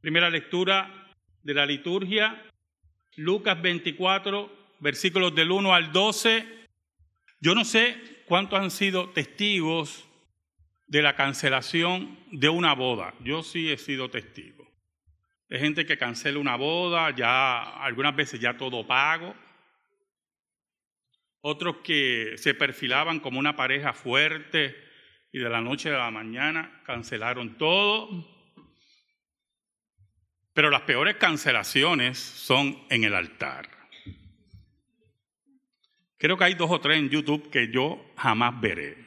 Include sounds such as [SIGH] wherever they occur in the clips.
Primera lectura de la liturgia, Lucas 24, versículos del 1 al 12. Yo no sé cuántos han sido testigos de la cancelación de una boda. Yo sí he sido testigo. Hay gente que cancela una boda, ya algunas veces ya todo pago. Otros que se perfilaban como una pareja fuerte y de la noche a la mañana cancelaron todo. Pero las peores cancelaciones son en el altar. Creo que hay dos o tres en YouTube que yo jamás veré,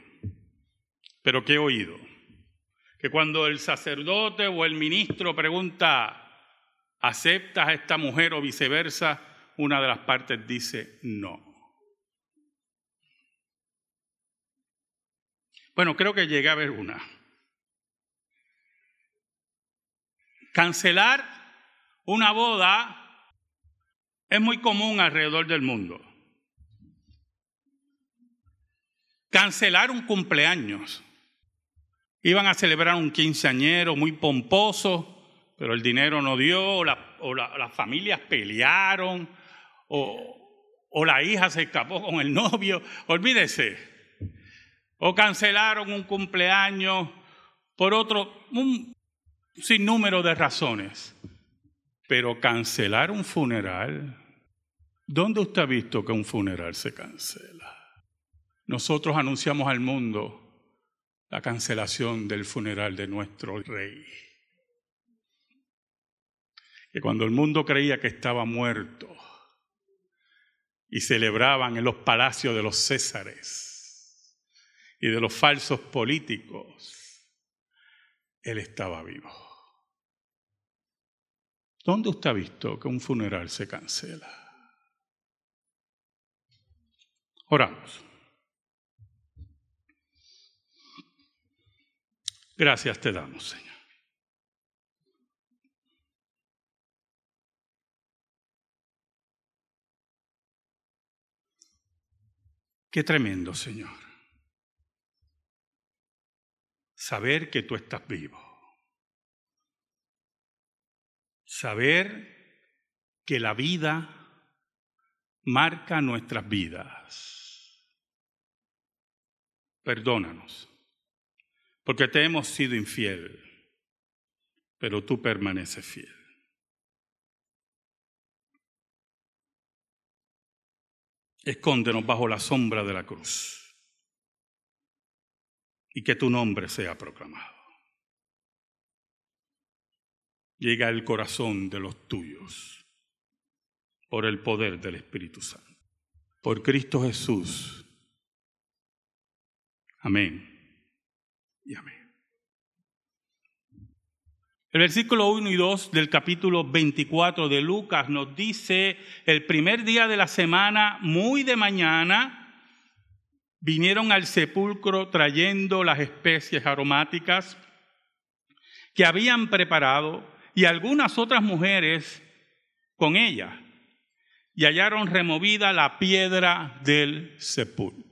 pero que he oído. Que cuando el sacerdote o el ministro pregunta, ¿aceptas a esta mujer o viceversa? Una de las partes dice no. Bueno, creo que llegué a ver una. Cancelar una boda es muy común alrededor del mundo. Cancelar un cumpleaños. Iban a celebrar un quinceañero muy pomposo, pero el dinero no dio, o, las familias pelearon, o, o la hija se escapó con el novio. Olvídese o cancelaron un cumpleaños por otro, un sinnúmero de razones. Pero cancelar un funeral, ¿dónde usted ha visto que un funeral se cancela? Nosotros anunciamos al mundo la cancelación del funeral de nuestro rey. Que cuando el mundo creía que estaba muerto y celebraban en los palacios de los Césares, y de los falsos políticos, él estaba vivo. ¿Dónde usted ha visto que un funeral se cancela? Oramos. Gracias te damos, Señor. Qué tremendo, Señor saber que tú estás vivo. Saber que la vida marca nuestras vidas. Perdónanos, porque te hemos sido infiel, pero tú permaneces fiel. Escóndenos bajo la sombra de la cruz y que tu nombre sea proclamado. Llega el corazón de los tuyos por el poder del Espíritu Santo. Por Cristo Jesús. Amén y amén. El versículo 1 y 2 del capítulo 24 de Lucas nos dice, el primer día de la semana, muy de mañana, vinieron al sepulcro trayendo las especies aromáticas que habían preparado y algunas otras mujeres con ella y hallaron removida la piedra del sepulcro.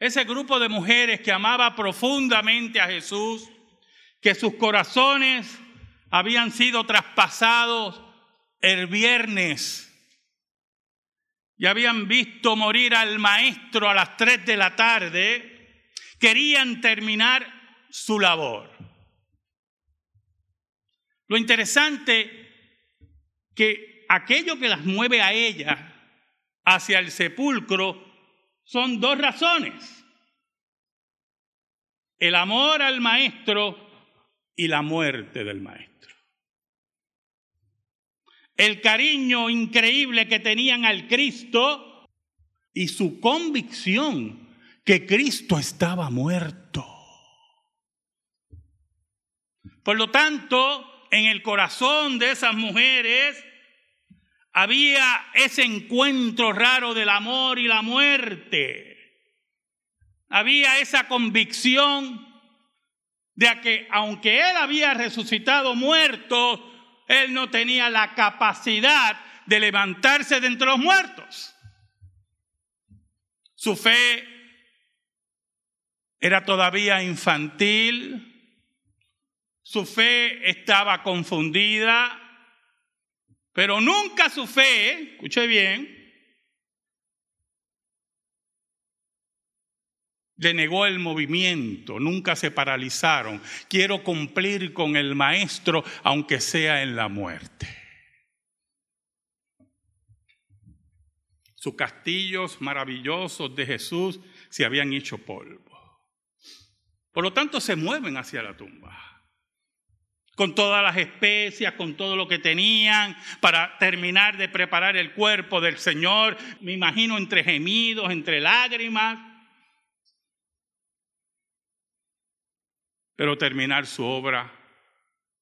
Ese grupo de mujeres que amaba profundamente a Jesús, que sus corazones habían sido traspasados el viernes y habían visto morir al maestro a las tres de la tarde, querían terminar su labor. Lo interesante que aquello que las mueve a ella hacia el sepulcro son dos razones. El amor al maestro y la muerte del maestro el cariño increíble que tenían al Cristo y su convicción que Cristo estaba muerto. Por lo tanto, en el corazón de esas mujeres había ese encuentro raro del amor y la muerte. Había esa convicción de que aunque él había resucitado muerto, él no tenía la capacidad de levantarse de entre los muertos. Su fe era todavía infantil, su fe estaba confundida, pero nunca su fe, escuche bien, denegó el movimiento, nunca se paralizaron. Quiero cumplir con el maestro, aunque sea en la muerte. Sus castillos maravillosos de Jesús se habían hecho polvo. Por lo tanto, se mueven hacia la tumba. Con todas las especias, con todo lo que tenían para terminar de preparar el cuerpo del Señor. Me imagino entre gemidos, entre lágrimas. Pero terminar su obra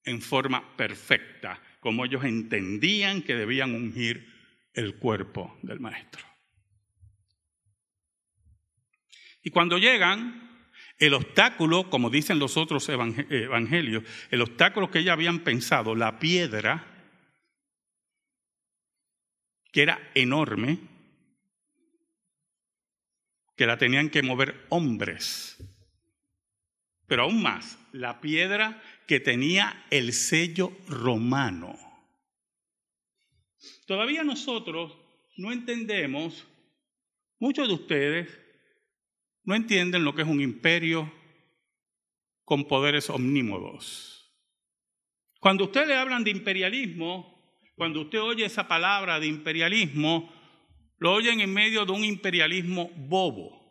en forma perfecta, como ellos entendían que debían ungir el cuerpo del Maestro. Y cuando llegan, el obstáculo, como dicen los otros evangelios, el obstáculo que ellos habían pensado, la piedra, que era enorme, que la tenían que mover hombres. Pero aún más, la piedra que tenía el sello romano. Todavía nosotros no entendemos, muchos de ustedes no entienden lo que es un imperio con poderes omnímodos. Cuando usted le hablan de imperialismo, cuando usted oye esa palabra de imperialismo, lo oyen en medio de un imperialismo bobo,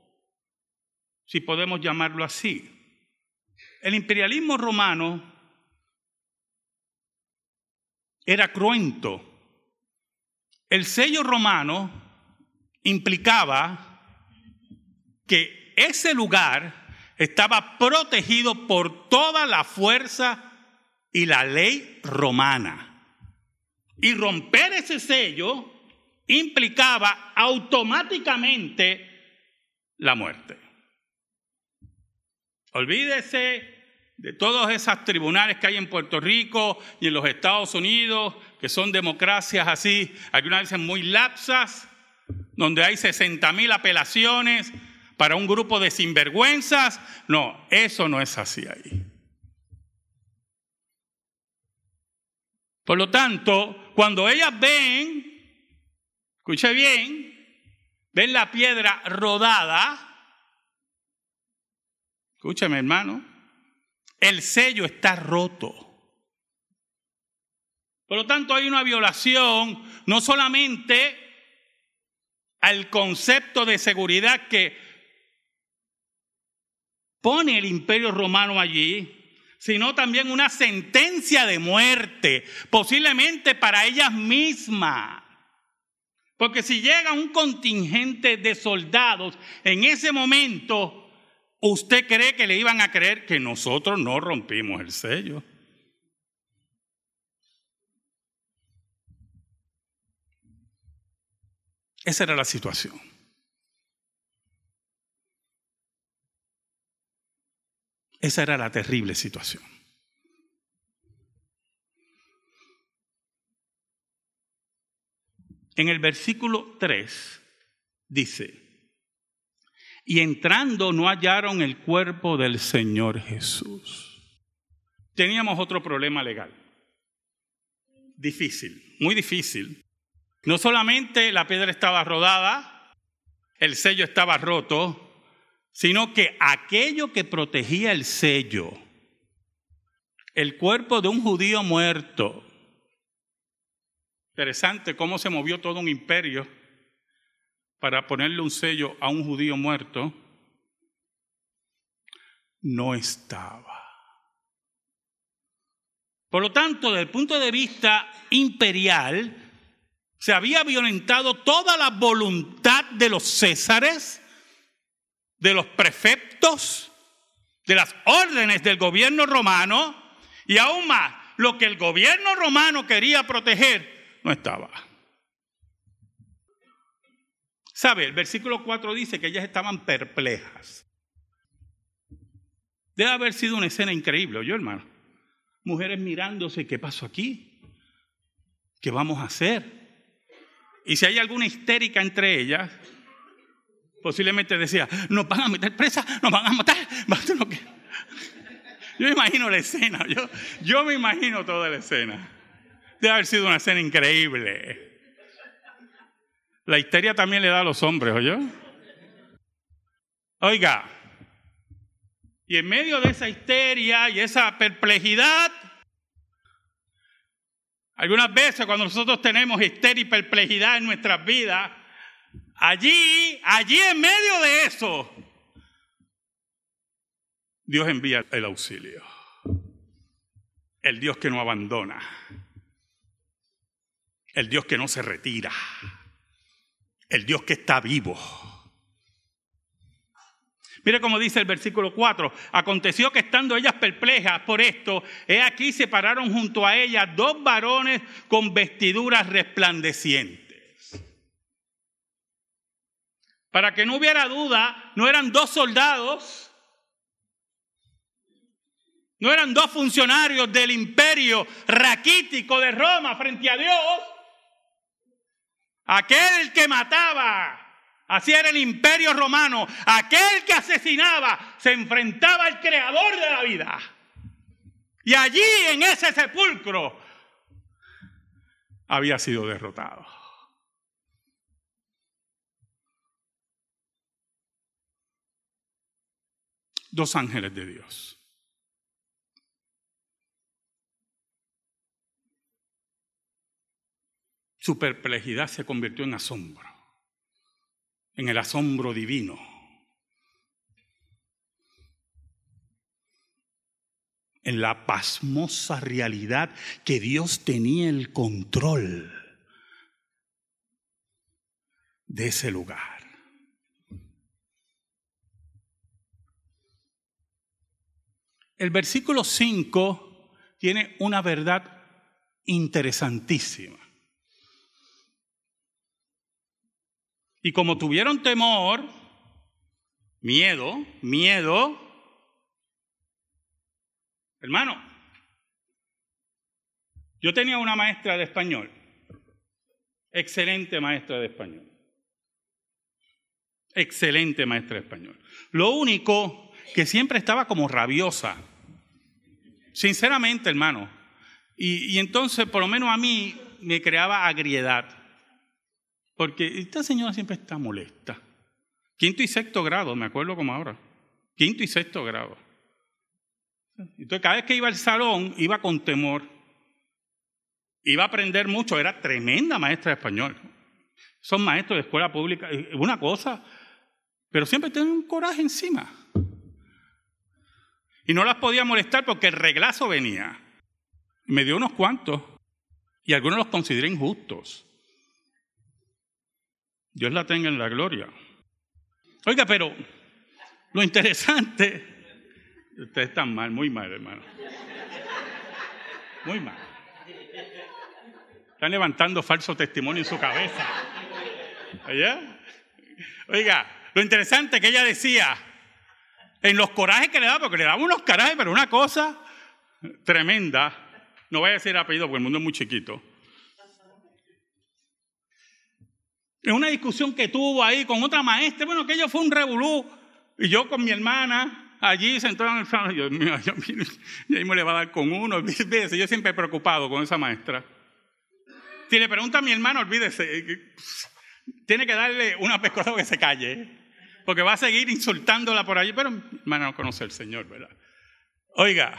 si podemos llamarlo así. El imperialismo romano era cruento. El sello romano implicaba que ese lugar estaba protegido por toda la fuerza y la ley romana. Y romper ese sello implicaba automáticamente la muerte. Olvídese de todos esos tribunales que hay en Puerto Rico y en los Estados Unidos, que son democracias así, algunas veces muy lapsas, donde hay 60 mil apelaciones para un grupo de sinvergüenzas. No, eso no es así ahí. Por lo tanto, cuando ellas ven, escuche bien, ven la piedra rodada, escúcheme hermano, el sello está roto. Por lo tanto, hay una violación no solamente al concepto de seguridad que pone el imperio romano allí, sino también una sentencia de muerte, posiblemente para ellas mismas. Porque si llega un contingente de soldados en ese momento, ¿usted cree que le iban a creer que nosotros no rompimos el sello? Esa era la situación. Esa era la terrible situación. En el versículo 3 dice, y entrando no hallaron el cuerpo del Señor Jesús. Teníamos otro problema legal. Difícil, muy difícil. No solamente la piedra estaba rodada, el sello estaba roto, sino que aquello que protegía el sello, el cuerpo de un judío muerto, interesante cómo se movió todo un imperio para ponerle un sello a un judío muerto, no estaba. Por lo tanto, desde el punto de vista imperial, se había violentado toda la voluntad de los césares de los prefectos, de las órdenes del gobierno romano y aún más, lo que el gobierno romano quería proteger no estaba. ¿Sabe? El versículo 4 dice que ellas estaban perplejas. Debe haber sido una escena increíble, yo hermano. Mujeres mirándose, ¿qué pasó aquí? ¿Qué vamos a hacer? Y si hay alguna histérica entre ellas, posiblemente decía, nos van a meter presa, nos van a matar. [LAUGHS] [LAUGHS] Yo imagino la escena, yo, yo me imagino toda la escena. Debe haber sido una escena increíble. La histeria también le da a los hombres, ¿oyó? Oiga, y en medio de esa histeria y esa perplejidad, algunas veces cuando nosotros tenemos histeria y perplejidad en nuestras vidas, allí, allí en medio de eso, Dios envía el auxilio. El Dios que no abandona. El Dios que no se retira. El Dios que está vivo. Mire cómo dice el versículo 4. Aconteció que estando ellas perplejas por esto, he aquí se pararon junto a ellas dos varones con vestiduras resplandecientes. Para que no hubiera duda, no eran dos soldados, no eran dos funcionarios del imperio raquítico de Roma frente a Dios. Aquel que mataba, así era el imperio romano, aquel que asesinaba se enfrentaba al creador de la vida. Y allí en ese sepulcro había sido derrotado. Dos ángeles de Dios. Su perplejidad se convirtió en asombro, en el asombro divino. En la pasmosa realidad que Dios tenía el control de ese lugar. El versículo 5 tiene una verdad interesantísima. Y como tuvieron temor, miedo, miedo, hermano, yo tenía una maestra de español, excelente maestra de español, excelente maestra de español. Lo único que siempre estaba como rabiosa, sinceramente, hermano. Y, y entonces, por lo menos a mí, me creaba agriedad. Porque esta señora siempre está molesta. Quinto y sexto grado, me acuerdo como ahora. Quinto y sexto grado. Entonces, cada vez que iba al salón, iba con temor. Iba a aprender mucho, era tremenda maestra de español. Son maestros de escuela pública, una cosa, pero siempre tienen un coraje encima. Y no las podía molestar porque el reglazo venía. Me dio unos cuantos y algunos los consideré injustos. Dios la tenga en la gloria. Oiga, pero lo interesante, ustedes están mal, muy mal, hermano. Muy mal. Están levantando falso testimonio en su cabeza. ¿Allá? Oiga, lo interesante que ella decía, en los corajes que le daba, porque le daba unos corajes, pero una cosa tremenda, no voy a decir apellido porque el mundo es muy chiquito. en una discusión que tuvo ahí con otra maestra, bueno, aquello fue un revolú, y yo con mi hermana allí sentado en el salón, Dios mío, [LAUGHS] yo, y ahí me le va a dar con uno, olvídese, yo siempre he preocupado con esa maestra. Si le pregunta a mi hermano, olvídese, tiene que darle una pescosa que se calle, porque va a seguir insultándola por allí, pero mi hermana no conoce al Señor, ¿verdad? Oiga,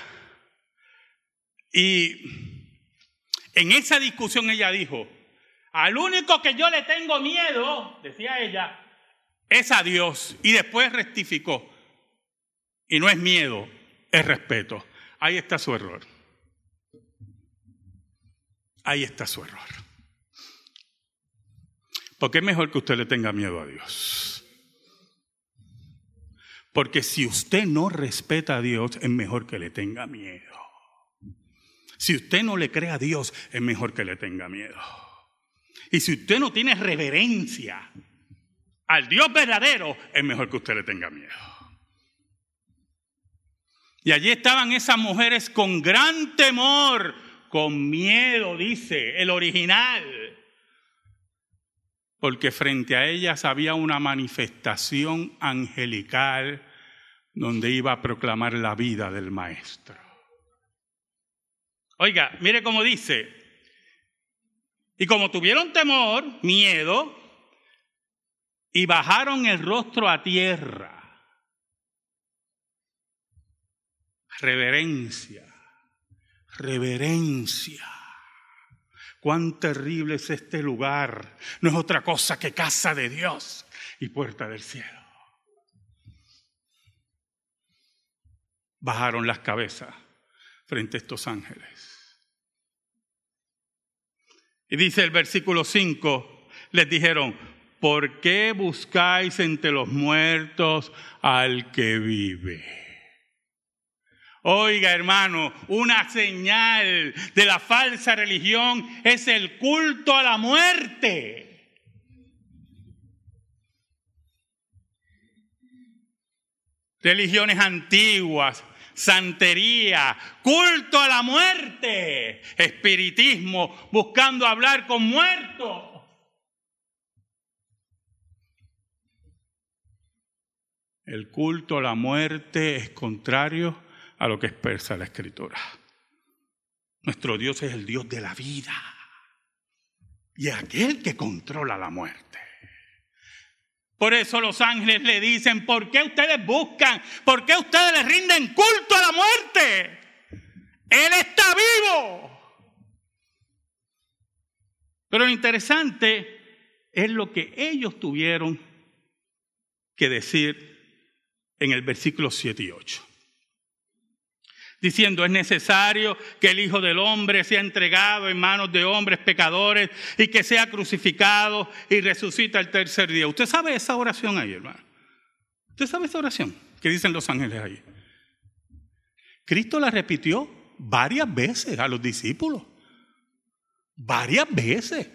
y en esa discusión ella dijo, al único que yo le tengo miedo, decía ella, es a Dios. Y después rectificó. Y no es miedo, es respeto. Ahí está su error. Ahí está su error. Porque es mejor que usted le tenga miedo a Dios. Porque si usted no respeta a Dios, es mejor que le tenga miedo. Si usted no le cree a Dios, es mejor que le tenga miedo. Y si usted no tiene reverencia al Dios verdadero, es mejor que usted le tenga miedo. Y allí estaban esas mujeres con gran temor, con miedo, dice el original. Porque frente a ellas había una manifestación angelical donde iba a proclamar la vida del maestro. Oiga, mire cómo dice, y como tuvieron temor, miedo, y bajaron el rostro a tierra, reverencia, reverencia. Cuán terrible es este lugar. No es otra cosa que casa de Dios y puerta del cielo. Bajaron las cabezas frente a estos ángeles. Y dice el versículo 5, les dijeron, ¿por qué buscáis entre los muertos al que vive? Oiga, hermano, una señal de la falsa religión es el culto a la muerte. Religiones antiguas, santería, culto a la muerte, espiritismo, buscando hablar con muertos. El culto a la muerte es contrario a lo que expresa la escritura. Nuestro Dios es el Dios de la vida y aquel que controla la muerte. Por eso los ángeles le dicen, ¿por qué ustedes buscan? ¿Por qué ustedes le rinden culto a la muerte? Él está vivo. Pero lo interesante es lo que ellos tuvieron que decir en el versículo 7 y 8 diciendo, es necesario que el Hijo del Hombre sea entregado en manos de hombres pecadores y que sea crucificado y resucita el tercer día. ¿Usted sabe esa oración ahí, hermano? ¿Usted sabe esa oración que dicen los ángeles ahí? Cristo la repitió varias veces a los discípulos. Varias veces.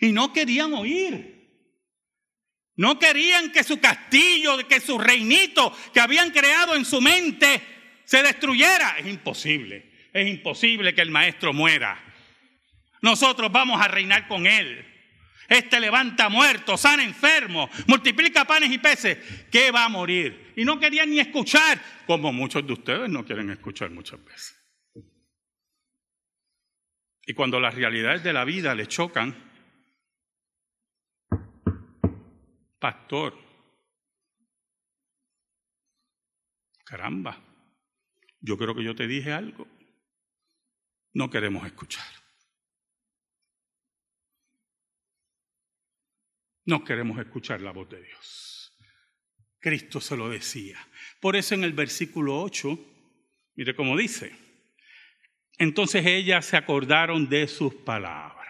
Y no querían oír. No querían que su castillo, que su reinito que habían creado en su mente se destruyera. Es imposible. Es imposible que el maestro muera. Nosotros vamos a reinar con él. Este levanta muertos, sana enfermos, multiplica panes y peces. ¿Qué va a morir? Y no querían ni escuchar, como muchos de ustedes no quieren escuchar muchas veces. Y cuando las realidades de la vida le chocan, pastor, caramba, yo creo que yo te dije algo. No queremos escuchar. No queremos escuchar la voz de Dios. Cristo se lo decía. Por eso en el versículo 8, mire cómo dice. Entonces ellas se acordaron de sus palabras.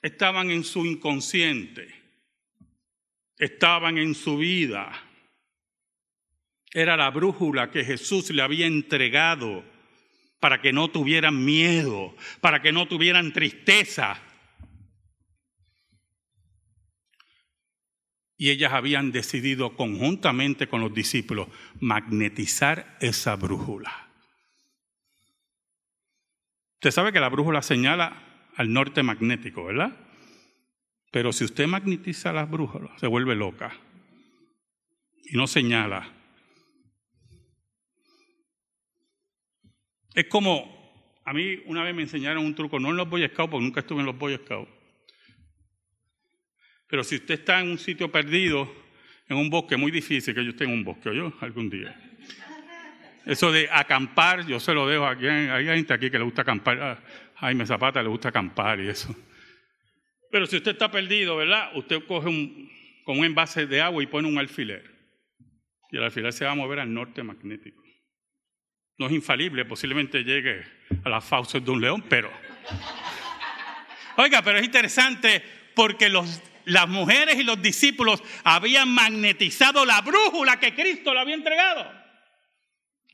Estaban en su inconsciente, estaban en su vida era la brújula que Jesús le había entregado para que no tuvieran miedo, para que no tuvieran tristeza. Y ellas habían decidido conjuntamente con los discípulos magnetizar esa brújula. Usted sabe que la brújula señala al norte magnético, ¿verdad? Pero si usted magnetiza la brújula, se vuelve loca y no señala Es como, a mí una vez me enseñaron un truco, no en los Boy Scouts, porque nunca estuve en los Boy Scouts. Pero si usted está en un sitio perdido, en un bosque muy difícil, que yo esté en un bosque, yo algún día. Eso de acampar, yo se lo dejo aquí. Hay gente aquí que le gusta acampar. A Jaime Zapata le gusta acampar y eso. Pero si usted está perdido, ¿verdad? Usted coge un, con un envase de agua y pone un alfiler. Y el alfiler se va a mover al norte magnético no es infalible, posiblemente llegue a las fauces de un león, pero... Oiga, pero es interesante porque las mujeres y los discípulos habían magnetizado la brújula que Cristo le había entregado.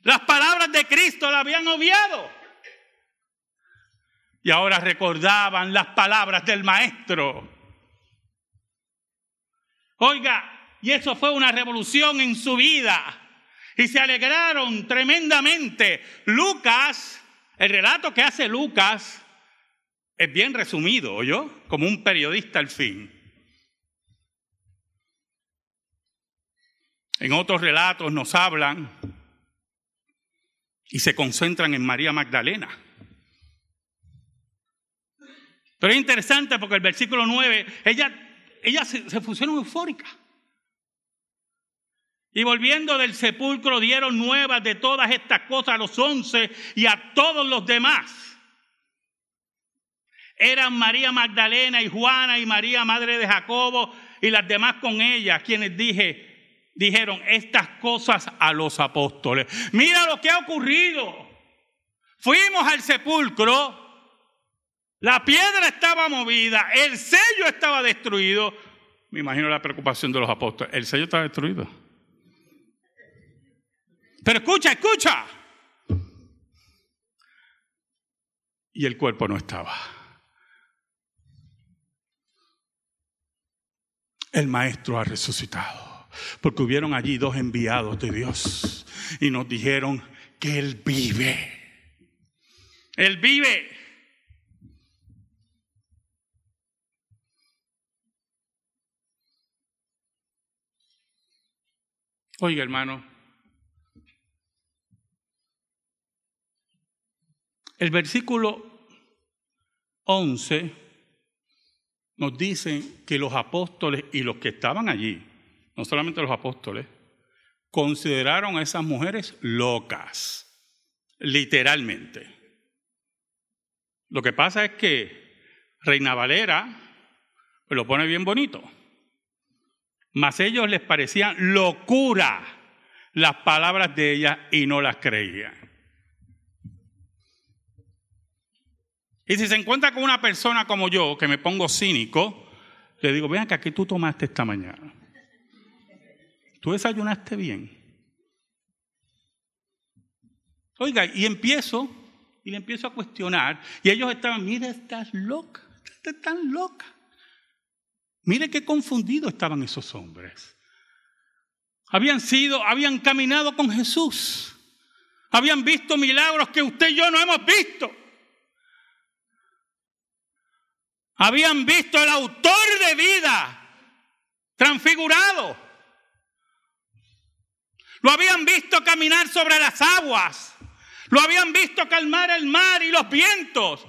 Las palabras de Cristo la habían obviado. Y ahora recordaban las palabras del Maestro. Oiga, y eso fue una revolución en su vida y se alegraron tremendamente. Lucas, el relato que hace Lucas es bien resumido, yo, como un periodista al fin. En otros relatos nos hablan y se concentran en María Magdalena. Pero es interesante porque el versículo 9, ella, ella se, se pusieron eufóricas. Y volviendo del sepulcro dieron nuevas de todas estas cosas a los once y a todos los demás. Eran María Magdalena y Juana y María, madre de Jacobo, y las demás con ella, quienes dije, dijeron estas cosas a los apóstoles. Mira lo que ha ocurrido. Fuimos al sepulcro, la piedra estaba movida, el sello estaba destruido. Me imagino la preocupación de los apóstoles. El sello está destruido. Pero escucha, escucha. Y el cuerpo no estaba. El maestro ha resucitado. Porque hubieron allí dos enviados de Dios. Y nos dijeron que Él vive. Él vive. Oiga, hermano, El versículo 11 nos dice que los apóstoles y los que estaban allí, no solamente los apóstoles, consideraron a esas mujeres locas, literalmente. Lo que pasa es que Reina Valera lo pone bien bonito, mas ellos les parecían locura las palabras de ella y no las creían. Y si se encuentra con una persona como yo, que me pongo cínico, le digo, vean que aquí tú tomaste esta mañana. ¿Tú desayunaste bien? Oiga, y empiezo, y le empiezo a cuestionar, y ellos estaban, mira, estás loca, estás tan loca. Mire qué confundidos estaban esos hombres. Habían sido, habían caminado con Jesús. Habían visto milagros que usted y yo no hemos visto. Habían visto el autor de vida transfigurado. Lo habían visto caminar sobre las aguas. Lo habían visto calmar el mar y los vientos.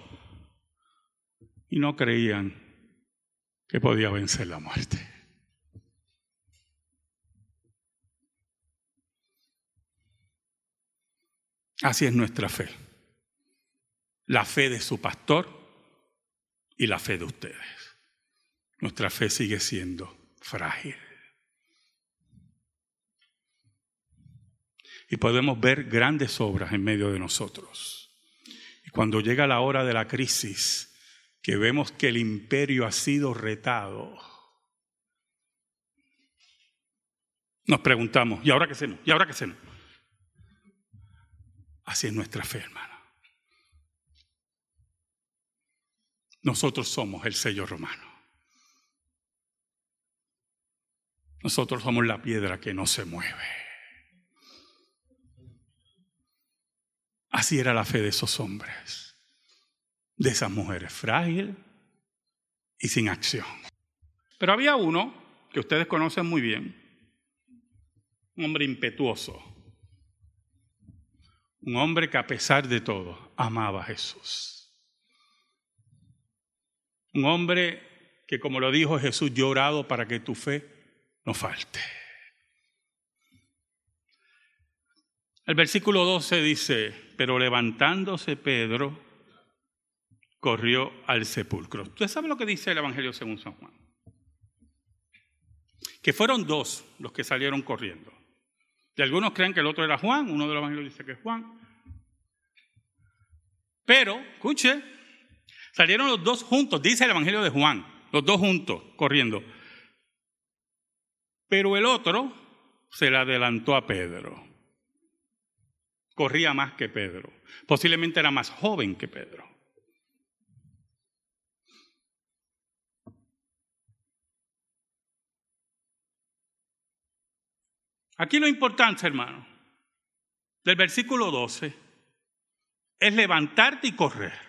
Y no creían que podía vencer la muerte. Así es nuestra fe. La fe de su pastor y la fe de ustedes. Nuestra fe sigue siendo frágil. Y podemos ver grandes obras en medio de nosotros. Y cuando llega la hora de la crisis, que vemos que el imperio ha sido retado, nos preguntamos, ¿y ahora qué hacemos? ¿Y ahora qué hacemos? Así es nuestra fe, hermano. Nosotros somos el sello romano. Nosotros somos la piedra que no se mueve. Así era la fe de esos hombres, de esas mujeres frágil y sin acción. Pero había uno que ustedes conocen muy bien, un hombre impetuoso, un hombre que a pesar de todo amaba a Jesús. Un hombre que, como lo dijo Jesús, llorado para que tu fe no falte. El versículo 12 dice, pero levantándose Pedro, corrió al sepulcro. ¿Usted sabe lo que dice el Evangelio según San Juan? Que fueron dos los que salieron corriendo. Y algunos creen que el otro era Juan, uno de los evangelios dice que es Juan. Pero, escuche, Salieron los dos juntos, dice el Evangelio de Juan, los dos juntos, corriendo. Pero el otro se le adelantó a Pedro. Corría más que Pedro. Posiblemente era más joven que Pedro. Aquí lo importante, hermano, del versículo 12 es levantarte y correr.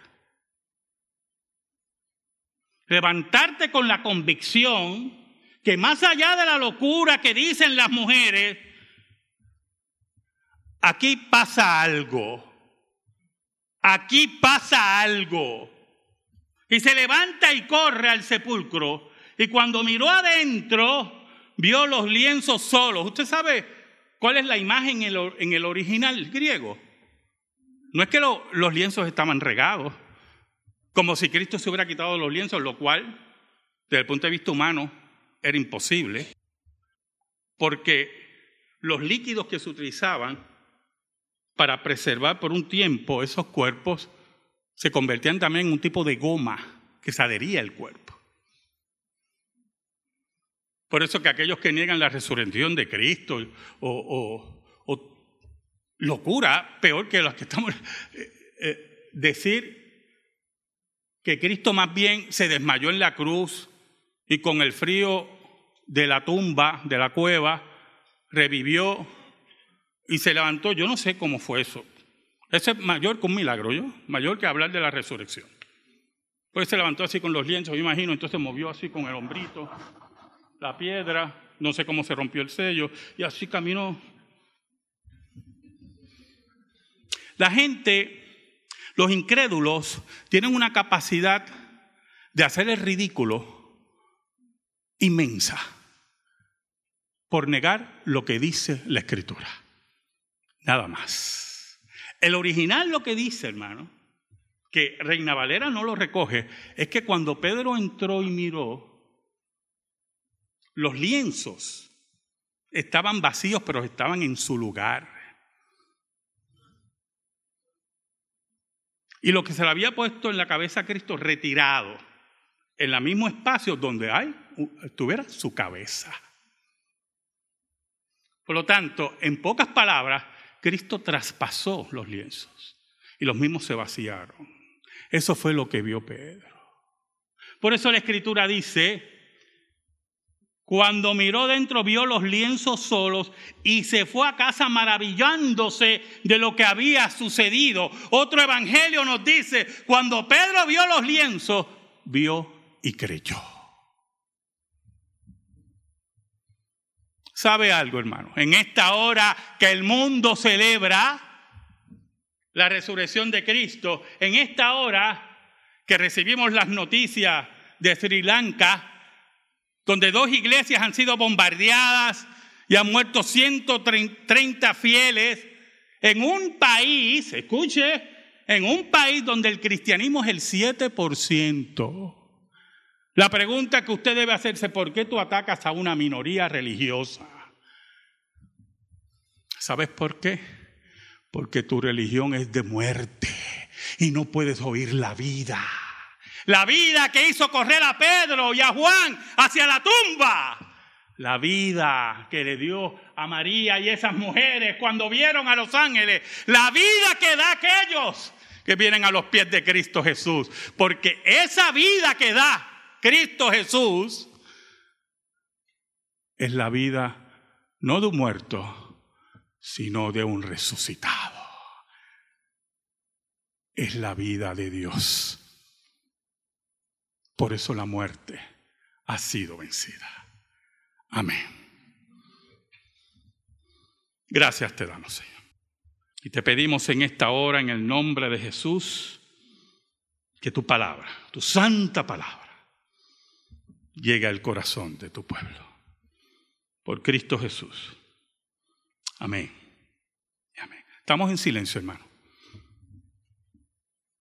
Levantarte con la convicción que más allá de la locura que dicen las mujeres, aquí pasa algo. Aquí pasa algo. Y se levanta y corre al sepulcro. Y cuando miró adentro, vio los lienzos solos. ¿Usted sabe cuál es la imagen en el, original griego? No es que los lienzos estaban regados, como si Cristo se hubiera quitado los lienzos, lo cual, desde el punto de vista humano, era imposible, porque los líquidos que se utilizaban para preservar por un tiempo esos cuerpos se convertían también en un tipo de goma que se adhería al cuerpo. Por eso que aquellos que niegan la resurrección de Cristo o, locura, peor que los que estamos, eh, eh, decir que Cristo más bien se desmayó en la cruz y con el frío de la tumba, de la cueva, revivió y se levantó. Yo no sé cómo fue eso. Ese es mayor que un milagro, ¿yo? Mayor que hablar de la resurrección. Pues se levantó así con los lienzos, me imagino, entonces movió así con el hombrito, la piedra, no sé cómo se rompió el sello, y así caminó. La gente, los incrédulos, tienen una capacidad de hacer el ridículo inmensa por negar lo que dice la escritura. Nada más. El original lo que dice, hermano, que Reina Valera no lo recoge, es que cuando Pedro entró y miró, los lienzos estaban vacíos, pero estaban en su lugar. Y lo que se le había puesto en la cabeza a Cristo retirado, en el mismo espacio donde hay, estuviera su cabeza. Por lo tanto, en pocas palabras, Cristo traspasó los lienzos y los mismos se vaciaron. Eso fue lo que vio Pedro. Por eso la escritura dice, cuando miró dentro vio los lienzos solos y se fue a casa maravillándose de lo que había sucedido. Otro evangelio nos dice, cuando Pedro vio los lienzos, vio y creyó. ¿Sabe algo, hermano? En esta hora que el mundo celebra la resurrección de Cristo, en esta hora que recibimos las noticias de Sri Lanka, donde dos iglesias han sido bombardeadas y han muerto 130 fieles, en un país, escuche, en un país donde el cristianismo es el 7%. La pregunta que usted debe hacerse, ¿por qué tú atacas a una minoría religiosa? ¿Sabes por qué? Porque tu religión es de muerte y no puedes oír la vida. La vida que hizo correr a Pedro y a Juan hacia la tumba. La vida que le dio a María y esas mujeres cuando vieron a los ángeles. La vida que da aquellos que vienen a los pies de Cristo Jesús. Porque esa vida que da Cristo Jesús es la vida no de un muerto, sino de un resucitado. Es la vida de Dios. Por eso la muerte ha sido vencida. Amén. Gracias te damos, Señor. Y te pedimos en esta hora, en el nombre de Jesús, que tu palabra, tu santa palabra, llegue al corazón de tu pueblo. Por Cristo Jesús. Amén. Amén. Estamos en silencio, hermano.